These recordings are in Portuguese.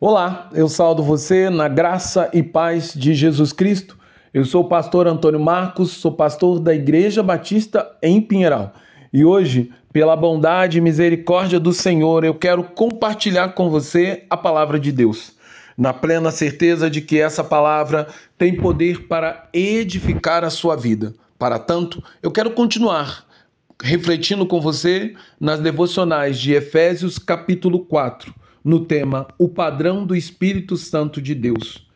Olá, eu saldo você na graça e paz de Jesus Cristo. Eu sou o pastor Antônio Marcos, sou pastor da Igreja Batista em Pinheiral. E hoje, pela bondade e misericórdia do Senhor, eu quero compartilhar com você a palavra de Deus, na plena certeza de que essa palavra tem poder para edificar a sua vida. Para tanto, eu quero continuar refletindo com você nas devocionais de Efésios capítulo 4 no tema O Padrão do Espírito Santo de Deus.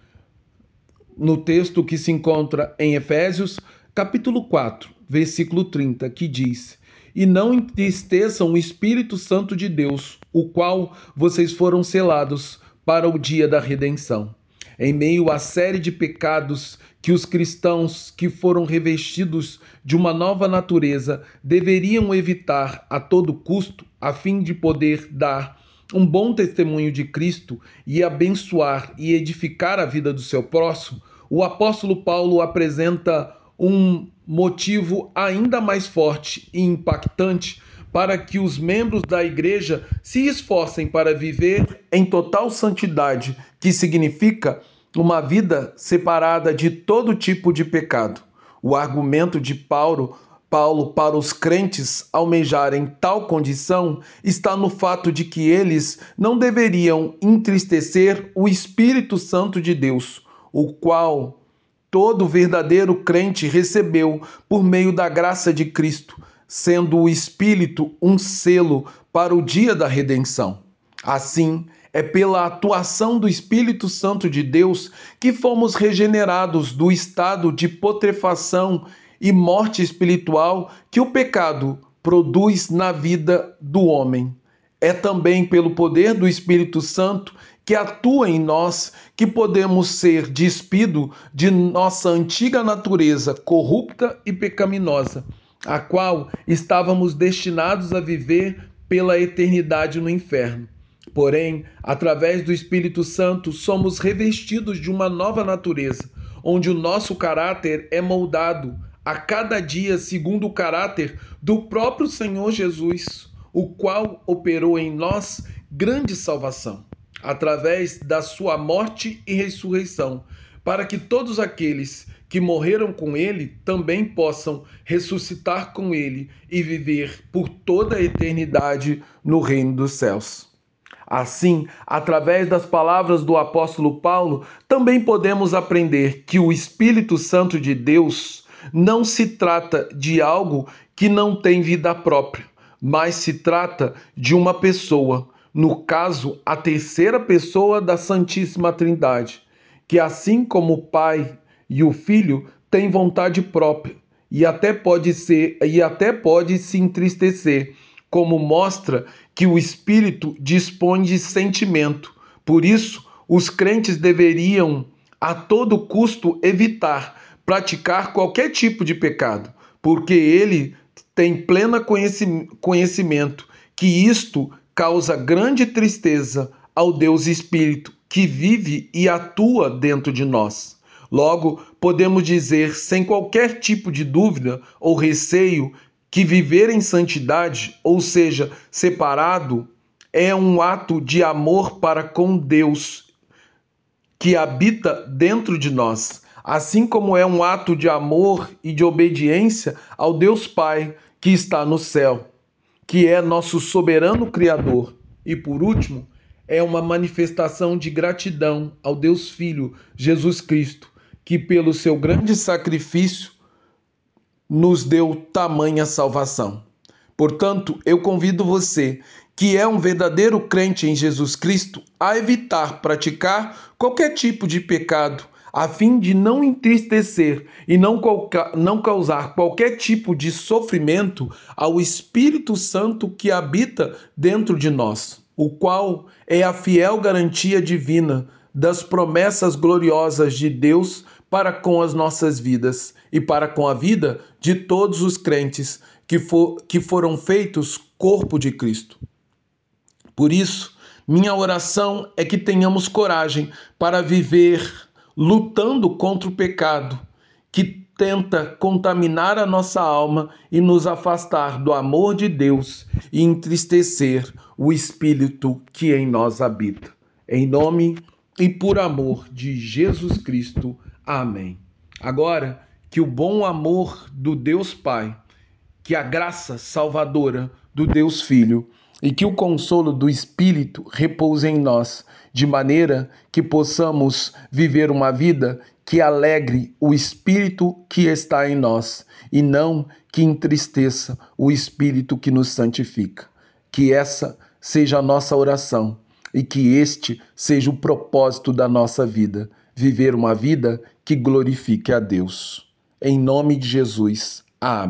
No texto que se encontra em Efésios, capítulo 4, versículo 30, que diz: E não entristeçam o Espírito Santo de Deus, o qual vocês foram selados para o dia da redenção. Em meio à série de pecados que os cristãos que foram revestidos de uma nova natureza deveriam evitar a todo custo, a fim de poder dar um bom testemunho de Cristo e abençoar e edificar a vida do seu próximo, o apóstolo Paulo apresenta um motivo ainda mais forte e impactante para que os membros da igreja se esforcem para viver em total santidade, que significa uma vida separada de todo tipo de pecado. O argumento de Paulo Paulo para os crentes almejarem tal condição está no fato de que eles não deveriam entristecer o Espírito Santo de Deus, o qual todo verdadeiro crente recebeu por meio da graça de Cristo, sendo o Espírito um selo para o dia da redenção. Assim, é pela atuação do Espírito Santo de Deus que fomos regenerados do estado de putrefação e morte espiritual que o pecado produz na vida do homem. É também pelo poder do Espírito Santo que atua em nós que podemos ser despido de nossa antiga natureza corrupta e pecaminosa, a qual estávamos destinados a viver pela eternidade no inferno. Porém, através do Espírito Santo, somos revestidos de uma nova natureza, onde o nosso caráter é moldado a cada dia segundo o caráter do próprio Senhor Jesus, o qual operou em nós grande salvação, através da sua morte e ressurreição, para que todos aqueles que morreram com ele também possam ressuscitar com ele e viver por toda a eternidade no reino dos céus. Assim, através das palavras do apóstolo Paulo, também podemos aprender que o Espírito Santo de Deus não se trata de algo que não tem vida própria, mas se trata de uma pessoa, no caso, a terceira pessoa da Santíssima Trindade, que assim como o Pai e o Filho tem vontade própria e até pode ser e até pode se entristecer, como mostra que o espírito dispõe de sentimento. Por isso, os crentes deveriam a todo custo evitar praticar qualquer tipo de pecado, porque ele tem pleno conhecimento que isto causa grande tristeza ao Deus Espírito que vive e atua dentro de nós. Logo, podemos dizer sem qualquer tipo de dúvida ou receio que viver em santidade, ou seja, separado, é um ato de amor para com Deus que habita dentro de nós assim como é um ato de amor e de obediência ao Deus Pai que está no céu, que é nosso soberano Criador. E por último, é uma manifestação de gratidão ao Deus Filho, Jesus Cristo, que pelo seu grande sacrifício nos deu tamanha salvação. Portanto, eu convido você, que é um verdadeiro crente em Jesus Cristo, a evitar praticar qualquer tipo de pecado a fim de não entristecer e não, não causar qualquer tipo de sofrimento ao Espírito Santo que habita dentro de nós, o qual é a fiel garantia divina das promessas gloriosas de Deus para com as nossas vidas e para com a vida de todos os crentes que, for, que foram feitos corpo de Cristo. Por isso, minha oração é que tenhamos coragem para viver lutando contra o pecado que tenta contaminar a nossa alma e nos afastar do amor de Deus e entristecer o Espírito que em nós habita. Em nome e por amor de Jesus Cristo. Amém. Agora, que o bom amor do Deus Pai, que a graça salvadora do Deus Filho e que o consolo do Espírito repouse em nós, de maneira que possamos viver uma vida que alegre o Espírito que está em nós e não que entristeça o Espírito que nos santifica. Que essa seja a nossa oração e que este seja o propósito da nossa vida, viver uma vida que glorifique a Deus. Em nome de Jesus. Amém.